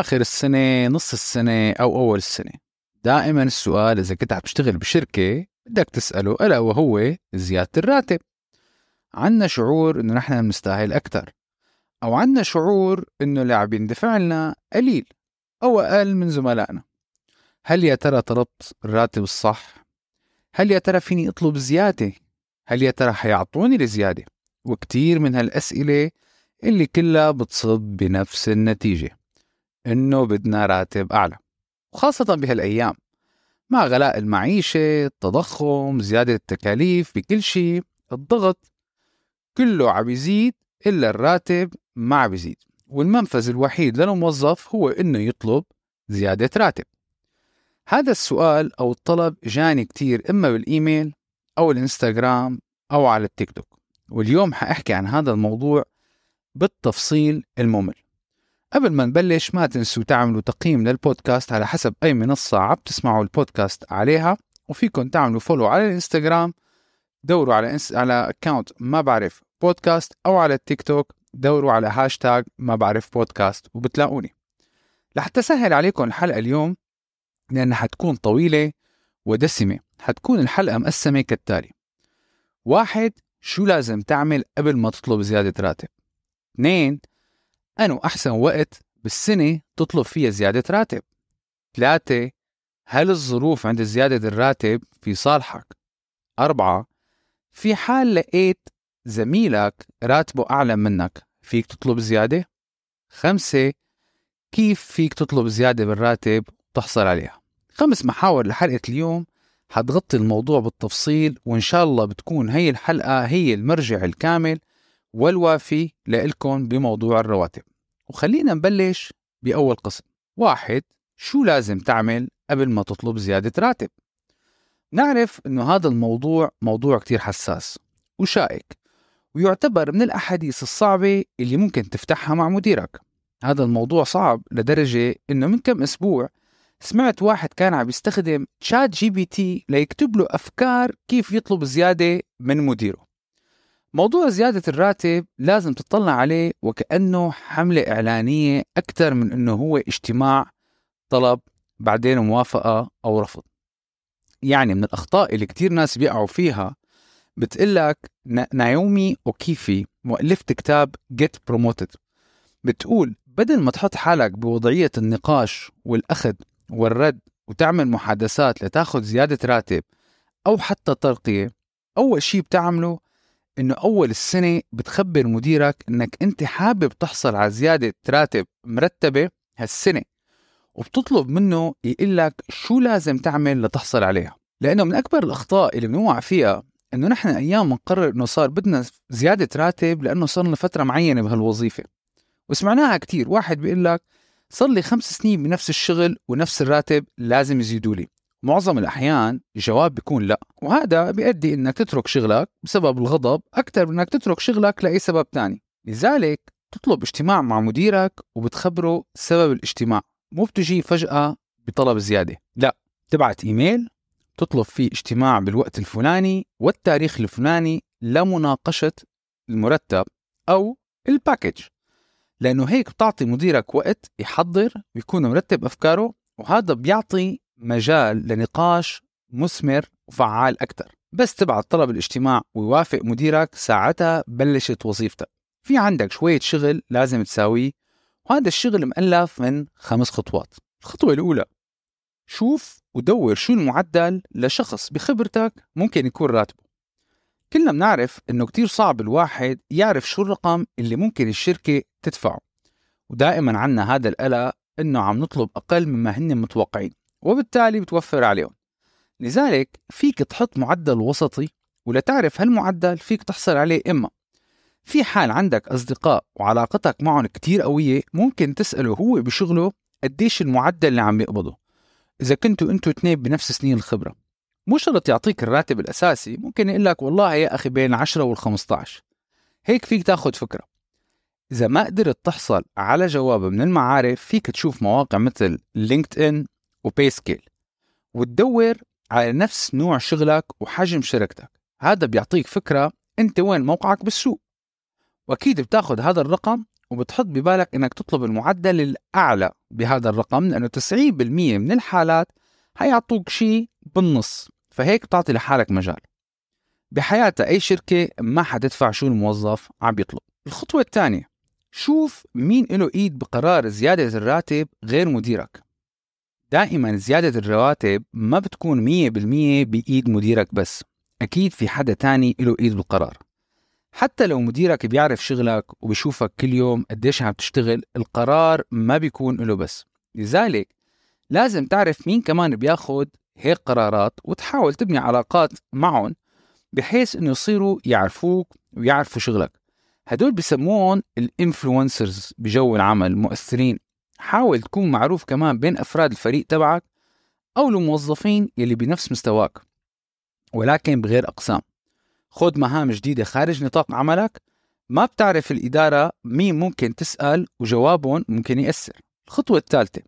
آخر السنة نص السنة أو أول السنة دائما السؤال إذا كنت عم تشتغل بشركة بدك تسأله ألا وهو زيادة الراتب عنا شعور إنه نحن بنستاهل أكثر أو عنا شعور إنه اللي عم يندفع لنا قليل أو أقل من زملائنا هل يا ترى طلبت الراتب الصح؟ هل يا ترى فيني أطلب زيادة؟ هل يا ترى حيعطوني الزيادة؟ وكتير من هالأسئلة اللي كلها بتصب بنفس النتيجة إنه بدنا راتب أعلى وخاصة بهالأيام مع غلاء المعيشة التضخم زيادة التكاليف بكل شيء الضغط كله عم يزيد إلا الراتب ما عم يزيد والمنفذ الوحيد للموظف هو إنه يطلب زيادة راتب. هذا السؤال أو الطلب جاني كتير إما بالإيميل أو الإنستغرام أو على التيك توك واليوم حأحكي عن هذا الموضوع بالتفصيل الممل. قبل ما نبلش ما تنسوا تعملوا تقييم للبودكاست على حسب أي منصة عم تسمعوا البودكاست عليها وفيكم تعملوا follow على الإنستغرام دوروا على إنس... على account ما بعرف بودكاست أو على التيك توك دوروا على هاشتاج ما بعرف بودكاست وبتلاقوني. لحتى أسهل عليكم الحلقة اليوم لأنها حتكون طويلة ودسمة. حتكون الحلقة مقسمة كالتالي. واحد شو لازم تعمل قبل ما تطلب زيادة راتب؟ اثنين أنو أحسن وقت بالسنة تطلب فيها زيادة راتب. ثلاثة هل الظروف عند زيادة الراتب في صالحك؟ أربعة في حال لقيت زميلك راتبه أعلى منك فيك تطلب زيادة؟ خمسة كيف فيك تطلب زيادة بالراتب وتحصل عليها؟ خمس محاور لحلقة اليوم. حتغطي الموضوع بالتفصيل وإن شاء الله بتكون هي الحلقة هي المرجع الكامل. والوافي لإلكم بموضوع الرواتب. وخلينا نبلش بأول قسم. واحد شو لازم تعمل قبل ما تطلب زيادة راتب؟ نعرف أنه هذا الموضوع موضوع كتير حساس وشائك ويعتبر من الأحاديث الصعبة اللي ممكن تفتحها مع مديرك. هذا الموضوع صعب لدرجة أنه من كم أسبوع سمعت واحد كان عم يستخدم ChatGPT ليكتب له أفكار كيف يطلب زيادة من مديره. موضوع زيادة الراتب لازم تطلع عليه وكأنه حملة إعلانية أكثر من أنه هو اجتماع طلب بعدين موافقة أو رفض. يعني من الأخطاء اللي كتير ناس بيقعوا فيها بتقلك نايومي أوكيفي مؤلفة كتاب Get Promoted بتقول بدل ما تحط حالك بوضعية النقاش والأخذ والرد وتعمل محادثات لتاخذ زيادة راتب أو حتى ترقية أول شي بتعمله إنه أول السنة بتخبر مديرك إنك أنت حابب تحصل على زيادة راتب مرتبة هالسنة وبتطلب منه يقول لك شو لازم تعمل لتحصل عليها. لأنه من أكبر الأخطاء اللي بنوقع فيها إنه نحن أيام بنقرر إنه صار بدنا زيادة راتب لأنه صار لنا فترة معينة بهالوظيفة. وسمعناها كتير واحد بيقول لك صار لي خمس سنين بنفس الشغل ونفس الراتب لازم يزيدوا لي. معظم الأحيان الجواب بيكون لا. وهذا بيؤدي إنك تترك شغلك بسبب الغضب أكثر من إنك تترك شغلك لأي سبب تاني. لذلك تطلب اجتماع مع مديرك وبتخبره سبب الاجتماع مو بتجي فجأة بطلب زيادة. لا تبعت إيميل تطلب فيه اجتماع بالوقت الفلاني والتاريخ الفلاني لمناقشة المرتب أو الباكج لأنه هيك بتعطي مديرك وقت يحضر ويكون مرتب أفكاره وهذا بيعطي مجال لنقاش مثمر وفعال أكثر بس تبعت طلب الاجتماع ويوافق مديرك ساعتها بلشت وظيفتك في عندك شوية شغل لازم تساويه وهذا الشغل مؤلف من خمس خطوات. الخطوة الأولى شوف ودور شو المعدل لشخص بخبرتك ممكن يكون راتبه. كلنا بنعرف إنه كتير صعب الواحد يعرف شو الرقم اللي ممكن الشركة تدفعه. ودائما عنا هذا القلق إنه عم نطلب أقل مما هن متوقعين. وبالتالي بتوفر عليهم. لذلك فيك تحط معدل وسطي ولتعرف هالمعدل فيك تحصل عليه إما. في حال عندك أصدقاء وعلاقتك معهم كتير قوية ممكن تسأله هو بشغله قديش المعدل اللي عم يقبضه. إذا كنتوا أنتوا اثنين بنفس سنين الخبرة. مو شرط يعطيك الراتب الأساسي ممكن يقول لك والله يا أخي بين 10 وال 15 هيك فيك تاخد فكرة. إذا ما قدرت تحصل على جواب من المعارف فيك تشوف مواقع مثل LinkedIn و PayScale وتدور على نفس نوع شغلك وحجم شركتك. هذا بيعطيك فكرة أنت وين موقعك بالسوق. وأكيد بتاخد هذا الرقم وبتحط ببالك إنك تطلب المعدل الأعلى بهذا الرقم لأنه 90% من الحالات حيعطوك شيء بالنص. فهيك بتعطي لحالك مجال. بحياتها أي شركة ما حتدفع شو الموظف عم بيطلب الخطوة الثانية شوف مين له إيد بقرار زيادة الراتب غير مديرك. دائما زيادة الرواتب ما بتكون 100% بإيد مديرك بس. أكيد في حدا تاني له إيد بالقرار. حتى لو مديرك بيعرف شغلك وبيشوفك كل يوم قديش عم تشتغل القرار ما بيكون له بس. لذلك لازم تعرف مين كمان بياخد هيك قرارات وتحاول تبني علاقات معهم بحيث إنه يصيروا يعرفوك ويعرفوا شغلك. هدول بسموهم الإنفلونسرز بجو العمل المؤثرين حاول تكون معروف كمان بين أفراد الفريق تبعك أو الموظفين يلي بنفس مستواك ولكن بغير أقسام. خذ مهام جديدة خارج نطاق عملك. ما بتعرف الإدارة مين ممكن تسأل وجوابهم ممكن يأثر. الخطوة الثالثة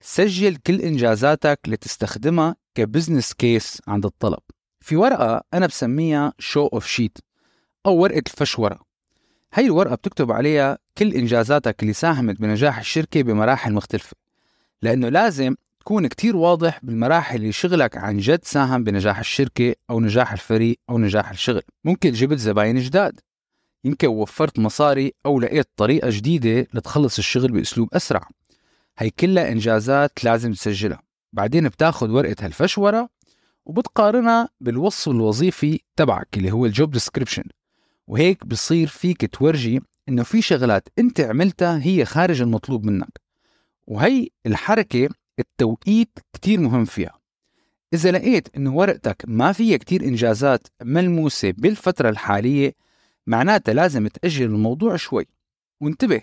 سجل كل إنجازاتك لتستخدمها ك business case عند الطلب. في ورقة أنا بسميها show off sheet أو ورقة الفشورة هاي الورقة بتكتب عليها كل إنجازاتك اللي ساهمت بنجاح الشركة بمراحل مختلفة لأنه لازم تكون كتير واضح بالمراحل اللي شغلك عن جد ساهم بنجاح الشركة أو نجاح الفريق أو نجاح الشغل. ممكن جبت زباين جداد يمكن وفرت مصاري أو لقيت طريقة جديدة لتخلص الشغل بأسلوب أسرع. هي كلها إنجازات لازم تسجلها. بعدين بتاخد ورقة هالفشورة وبتقارنها بالوصف الوظيفي تبعك اللي هو الجوب ديسكريبشن وهيك بصير فيك تورجي إنه في شغلات أنت عملتها هي خارج المطلوب منك. وهي الحركة التوقيت كتير مهم فيها. إذا لقيت إنه ورقتك ما فيها كتير إنجازات ملموسة بالفترة الحالية معناتها لازم تأجل الموضوع شوي. وانتبه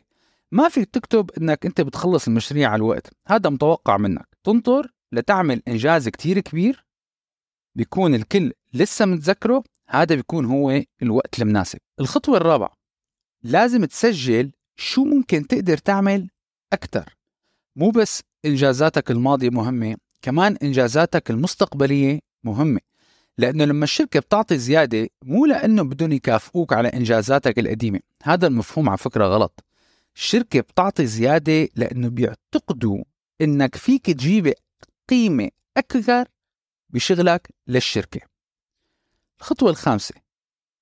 ما فيك تكتب إنك أنت بتخلص المشاريع على الوقت. هذا متوقع منك. تنطر لتعمل إنجاز كتير كبير بيكون الكل لسه متذكره هذا بيكون هو الوقت المناسب. الخطوة الرابعة لازم تسجل شو ممكن تقدر تعمل أكثر مو بس إنجازاتك الماضية مهمة كمان إنجازاتك المستقبلية مهمة. لأنه لما الشركة بتعطي زيادة مو لأنه بدهم يكافئوك على إنجازاتك القديمة. هذا المفهوم على فكرة غلط. الشركة بتعطي زيادة لأنه بيعتقدوا إنك فيك تجيب قيمة أكثر بشغلك للشركة. الخطوة الخامسة.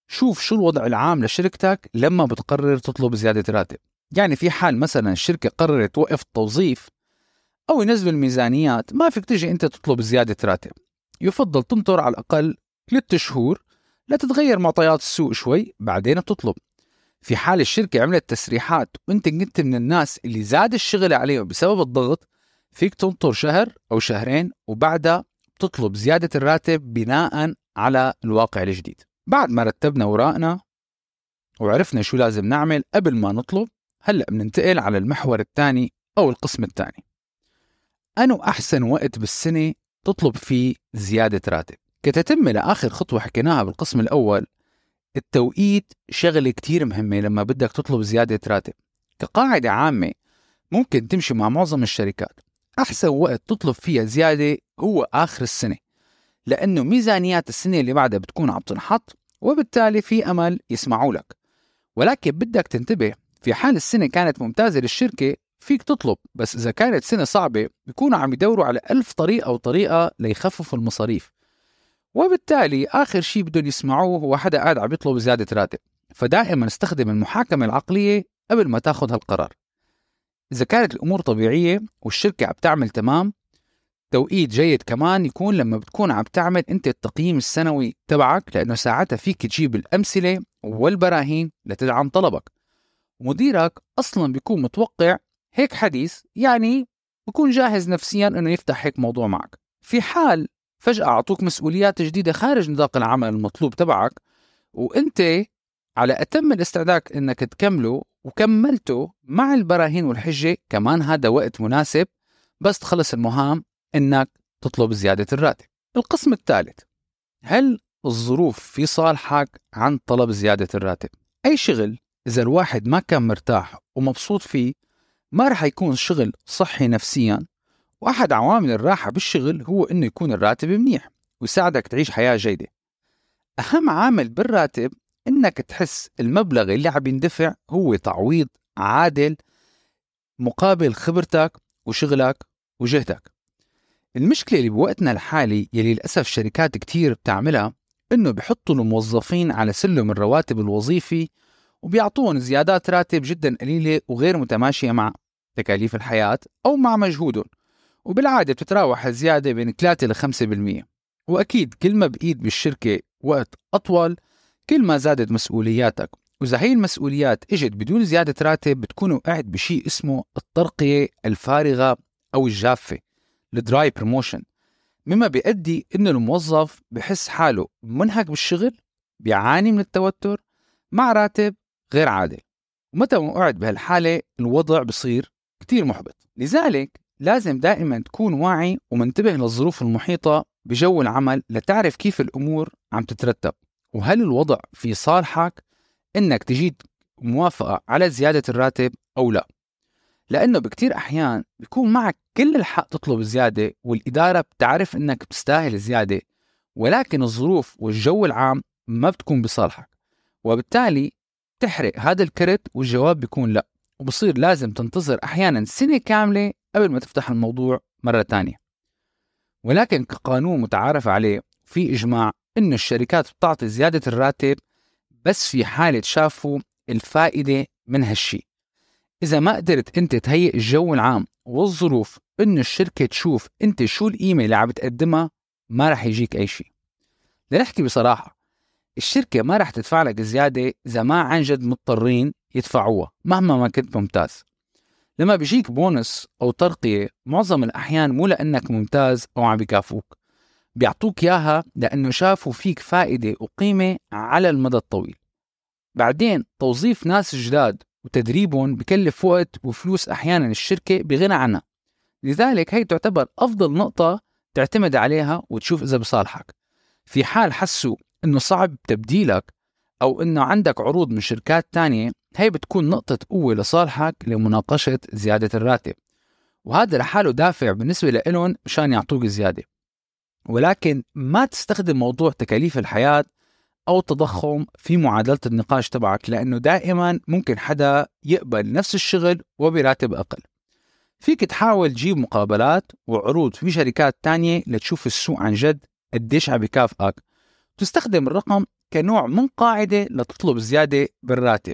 شوف شو الوضع العام لشركتك لما بتقرر تطلب زيادة راتب. يعني في حال مثلا الشركة قررت توقف التوظيف أو ينزلوا الميزانيات ما فيك تيجي أنت تطلب زيادة راتب. يفضل تنطر على الأقل ثلاثة شهور لتتغير معطيات السوق شوي بعدين بتطلب. في حال الشركة عملت تسريحات وأنت كنت من الناس اللي زاد الشغل عليهم بسبب الضغط فيك تنطر شهر أو شهرين وبعدها تطلب زيادة الراتب بناء على الواقع الجديد. بعد ما رتبنا ورائنا وعرفنا شو لازم نعمل قبل ما نطلب هلأ بننتقل على المحور الثاني أو القسم الثاني. أنو أحسن وقت بالسنة تطلب فيه زيادة راتب؟ كتتم لآخر خطوة حكيناها بالقسم الأول التوقيت شغلة كتير مهمة لما بدك تطلب زيادة راتب. كقاعدة عامة ممكن تمشي مع معظم الشركات. أحسن وقت تطلب فيها زيادة هو آخر السنة. لأنه ميزانيات السنة اللي بعدها بتكون عم تنحط وبالتالي في أمل يسمعوا لك. ولكن بدك تنتبه في حال السنة كانت ممتازة للشركة فيك تطلب بس إذا كانت سنة صعبة بيكونوا عم يدوروا على ألف طريقة أو طريقة ليخففوا المصاريف. وبالتالي آخر شيء بدهم يسمعوه هو حدا قاعد عم يطلب زيادة راتب. فدائما استخدم المحاكمة العقلية قبل ما تاخذ هالقرار. إذا كانت الأمور طبيعية والشركة عم تعمل تمام توقيت جيد كمان يكون لما بتكون عم تعمل انت التقييم السنوي تبعك لأنه ساعتها فيك تجيب الأمثلة والبراهين لتدعم طلبك. مديرك أصلا بيكون متوقع هيك حديث يعني بكون جاهز نفسيا إنه يفتح هيك موضوع معك. في حال فجأة أعطوك مسؤوليات جديدة خارج نطاق العمل المطلوب تبعك وأنت على أتم الاستعداد أنك تكمله وكملته مع البراهين والحجة كمان هذا وقت مناسب بس تخلص المهام أنك تطلب زيادة الراتب. القسم الثالث هل الظروف في صالحك عن طلب زيادة الراتب؟ أي شغل إذا الواحد ما كان مرتاح ومبسوط فيه ما رح يكون شغل صحي نفسيا. وأحد عوامل الراحة بالشغل هو إنه يكون الراتب منيح ويساعدك تعيش حياة جيدة. أهم عامل بالراتب إنك تحس المبلغ اللي عم يندفع هو تعويض عادل مقابل خبرتك وشغلك وجهدك. المشكلة اللي بوقتنا الحالي يلي للأسف شركات كتير بتعملها إنه بحطوا الموظفين على سلم الرواتب الوظيفي وبيعطوهم زيادات راتب جدا قليلة وغير متماشية مع تكاليف الحياة أو مع مجهودهم وبالعادة بتتراوح الزيادة بين 3 ل 5% وأكيد كل ما بقيت بالشركة وقت أطول كل ما زادت مسؤولياتك. وإذا هي المسؤوليات إجت بدون زيادة راتب بتكون وقعت بشيء اسمه الترقية الفارغة أو الجافة. ال dry promotion مما بيؤدي إنه الموظف بحس حاله منهك بالشغل بيعاني من التوتر مع راتب غير عادل. ومتى ما وقعت بهالحالة الوضع بصير كتير محبط. لذلك لازم دائما تكون واعي ومنتبه للظروف المحيطة بجو العمل لتعرف كيف الأمور عم تترتب. وهل الوضع في صالحك إنك تجيد موافقة على زيادة الراتب أو لا؟ لأنه بكتير أحيان بيكون معك كل الحق تطلب زيادة والإدارة بتعرف إنك بتستاهل زيادة ولكن الظروف والجو العام ما بتكون بصالحك وبالتالي تحرق هذا الكرت والجواب بيكون لا وبصير لازم تنتظر أحيانا سنة كاملة قبل ما تفتح الموضوع مرة تانية. ولكن كقانون متعارف عليه في إجماع إنه الشركات بتعطي زيادة الراتب بس في حالة شافوا الفائدة من هالشي. إذا ما قدرت أنت تهيئ الجو العام والظروف إنه الشركة تشوف أنت شو القيمة اللي عم بتقدمها ما رح يجيك أي شيء لنحكي بصراحة الشركة ما رح تدفع لك زيادة إذا ما عن جد مضطرين يدفعوها مهما ما كنت ممتاز. لما بيجيك بونس أو ترقية معظم الأحيان مو لأنك ممتاز أو عم بيكافوك بيعطوك إياها لأنه شافوا فيك فائدة وقيمة على المدى الطويل. بعدين توظيف ناس جداد وتدريبهم بكلف وقت وفلوس أحيانا الشركة بغنى عنها. لذلك هي تعتبر أفضل نقطة تعتمد عليها وتشوف إذا بصالحك. في حال حسوا إنه صعب تبديلك أو إنه عندك عروض من شركات تانية هي بتكون نقطة قوة لصالحك لمناقشة زيادة الراتب. وهذا لحاله دافع بالنسبة لإلهم مشان يعطوك زيادة. ولكن ما تستخدم موضوع تكاليف الحياة أو التضخم في معادلة النقاش تبعك لأنه دائما ممكن حدا يقبل نفس الشغل وبراتب أقل. فيك تحاول تجيب مقابلات وعروض في شركات تانية لتشوف السوق عن جد قديش عم بكافئك. تستخدم الرقم كنوع من قاعدة لتطلب زيادة بالراتب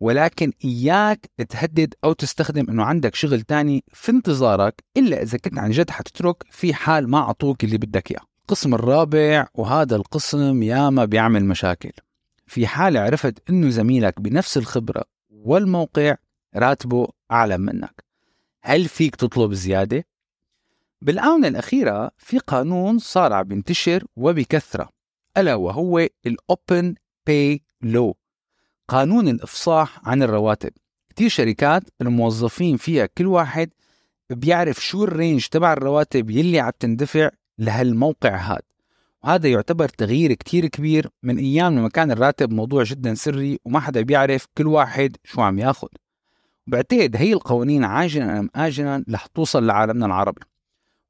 ولكن إياك تهدد أو تستخدم أنه عندك شغل تاني في انتظارك إلا إذا كنت عن جد حتترك في حال ما أعطوك اللي بدك إياه. القسم الرابع وهذا القسم ياما بيعمل مشاكل في حال عرفت أنه زميلك بنفس الخبرة والموقع راتبه أعلى منك هل فيك تطلب زيادة؟ بالآونة الأخيرة في قانون صار عم ينتشر وبكثرة ألا وهو ال open pay law قانون الإفصاح عن الرواتب كتير شركات الموظفين فيها كل واحد بيعرف شو ال range تبع الرواتب يلي عم تندفع لهالموقع هاد. وهذا يعتبر تغيير كتير كبير من أيام لما كان الراتب موضوع جدا سري وما حدا بيعرف كل واحد شو عم ياخد. بعتقد هي القوانين عاجلا أم آجلا رح توصل لعالمنا العربي.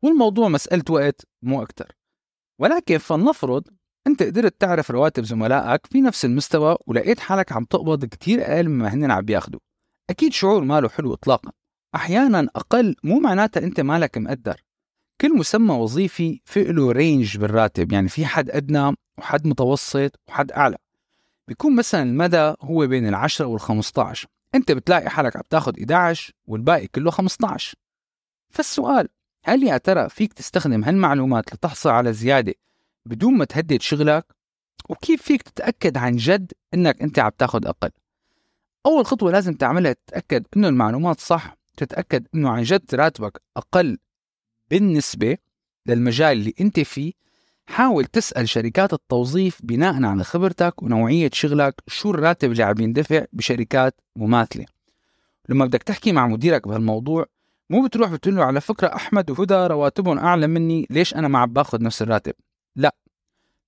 والموضوع مسألة وقت مو أكتر. ولكن فلنفرض أنت قدرت تعرف رواتب زملائك في نفس المستوى ولقيت حالك عم تقبض كتير أقل مما هن عم بياخدوا. أكيد شعور ماله حلو اطلاقا. أحيانا أقل مو معناتها أنت مالك مقدر. كل مسمى وظيفي في له رينج بالراتب يعني في حد أدنى وحد متوسط وحد أعلى بيكون مثلا المدى هو بين العشرة وال15 أنت بتلاقي حالك عم تاخد 11 والباقي كله 15 فالسؤال هل يا ترى فيك تستخدم هالمعلومات لتحصل على زيادة بدون ما تهدد شغلك؟ وكيف فيك تتأكد عن جد إنك أنت عم تاخد أقل؟ أول خطوة لازم تعملها تتأكد إنه المعلومات صح تتأكد إنه عن جد راتبك أقل بالنسبة للمجال اللي أنت فيه حاول تسأل شركات التوظيف بناء على خبرتك ونوعية شغلك شو الراتب اللي عم يندفع بشركات مماثلة. لما بدك تحكي مع مديرك بهالموضوع مو بتروح بتقول له على فكرة أحمد وهدى رواتبهم أعلى مني ليش أنا ما عم باخذ نفس الراتب؟ لا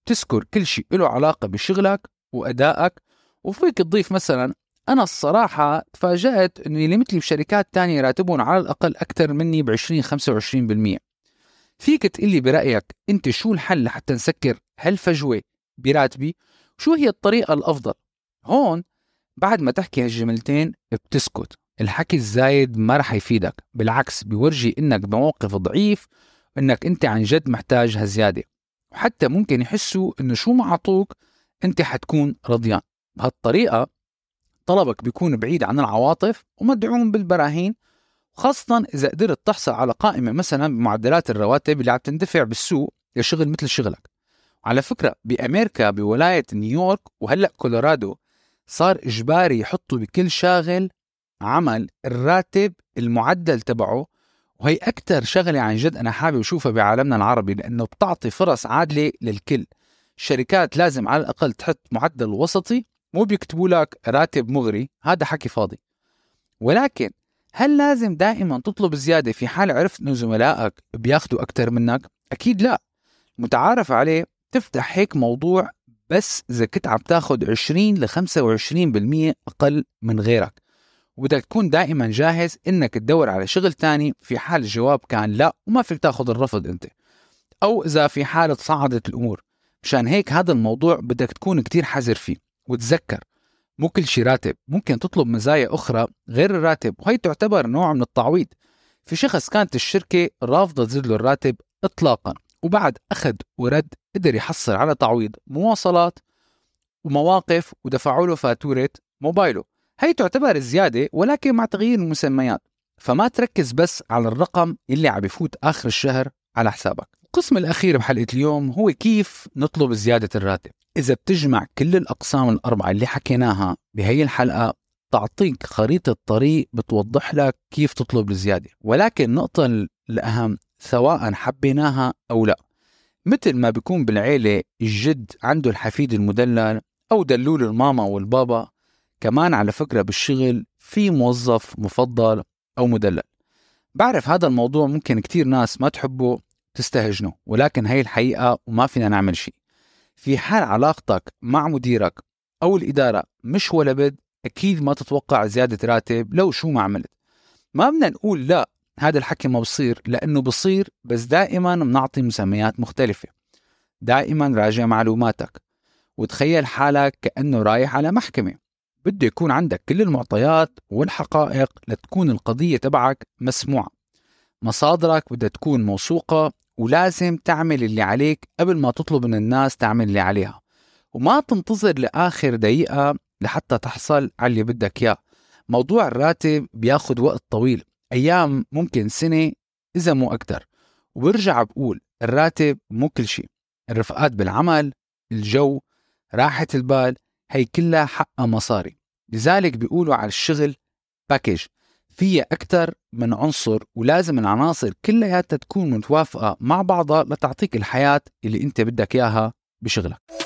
تذكر كل شيء له علاقة بشغلك وأدائك وفيك تضيف مثلا أنا الصراحة تفاجأت إنه اللي مثلي بشركات تانية راتبهم على الأقل أكثر مني ب 20 25% فيك تقلي برأيك أنت شو الحل لحتى نسكر هالفجوة براتبي؟ وشو هي الطريقة الأفضل؟ هون بعد ما تحكي هالجملتين بتسكت. الحكي الزايد ما رح يفيدك بالعكس بيورجي إنك بموقف ضعيف انك أنت عن جد محتاج هالزيادة. وحتى ممكن يحسوا إنه شو ما عطوك أنت حتكون رضيان. بهالطريقة طلبك بيكون بعيد عن العواطف ومدعوم بالبراهين خاصة إذا قدرت تحصل على قائمة مثلا بمعدلات الرواتب اللي عم تندفع بالسوق لشغل مثل شغلك. على فكرة بأمريكا بولاية نيويورك وهلأ كولورادو صار إجباري يحطوا بكل شاغل عمل الراتب المعدل تبعه وهي أكثر شغلة عن جد أنا حابب أشوفها بعالمنا العربي لأنه بتعطي فرص عادلة للكل. الشركات لازم على الأقل تحط معدل وسطي مو بيكتبوا لك راتب مغري هذا حكي فاضي. ولكن هل لازم دائما تطلب زيادة في حال عرفت أنه زملائك بياخدوا أكثر منك؟ أكيد لا. متعارف عليه تفتح هيك موضوع بس إذا كنت عم تاخد 20 ل 25% أقل من غيرك. وبدك تكون دائما جاهز إنك تدور على شغل تاني في حال الجواب كان لا وما فيك تاخذ الرفض أنت. أو إذا في حالة صعدت الأمور. مشان هيك هذا الموضوع بدك تكون كتير حذر فيه. وتذكر. مو كل شيء راتب. ممكن تطلب مزايا أخرى غير الراتب وهي تعتبر نوع من التعويض. في شخص كانت الشركة رافضة تزيد له الراتب إطلاقا وبعد أخذ ورد قدر يحصل على تعويض مواصلات ومواقف ودفعوا له فاتورة موبايله. هي تعتبر زيادة ولكن مع تغيير المسميات. فما تركز بس على الرقم اللي عم بفوت آخر الشهر على حسابك. القسم الأخير بحلقة اليوم هو كيف نطلب زيادة الراتب. إذا بتجمع كل الأقسام الأربعة اللي حكيناها بهي الحلقة تعطيك خريطة طريق بتوضح لك كيف تطلب الزيادة. ولكن النقطة الأهم سواء حبيناها أو لا. مثل ما بيكون بالعيلة الجد عنده الحفيد المدلل أو دلول الماما والبابا. كمان على فكرة بالشغل في موظف مفضل أو مدلل. بعرف هذا الموضوع ممكن كتير ناس ما تحبه تستهجنه ولكن هي الحقيقة وما فينا نعمل شيء. في حال علاقتك مع مديرك أو الإدارة مش ولا بد أكيد ما تتوقع زيادة راتب لو شو ما عملت. ما بدنا نقول لا هذا الحكي ما بصير لأنه بصير بس دائما بنعطي مسميات مختلفة. دائما راجع معلوماتك وتخيل حالك كأنه رايح على محكمة. بده يكون عندك كل المعطيات والحقائق لتكون القضية تبعك مسموعة. مصادرك بدها تكون موثوقة ولازم تعمل اللي عليك قبل ما تطلب من الناس تعمل اللي عليها. وما تنتظر لآخر دقيقة لحتى تحصل على اللي بدك إياه. موضوع الراتب بياخد وقت طويل أيام ممكن سنة إذا مو أكتر. وبرجع بقول الراتب مو كل شيء. الرفقات بالعمل الجو راحة البال هي كلها حقها مصاري. لذلك بيقولوا على الشغل package فيها أكثر من عنصر ولازم العناصر كلياتها تكون متوافقة مع بعضها لتعطيك الحياة اللي أنت بدك إياها بشغلك.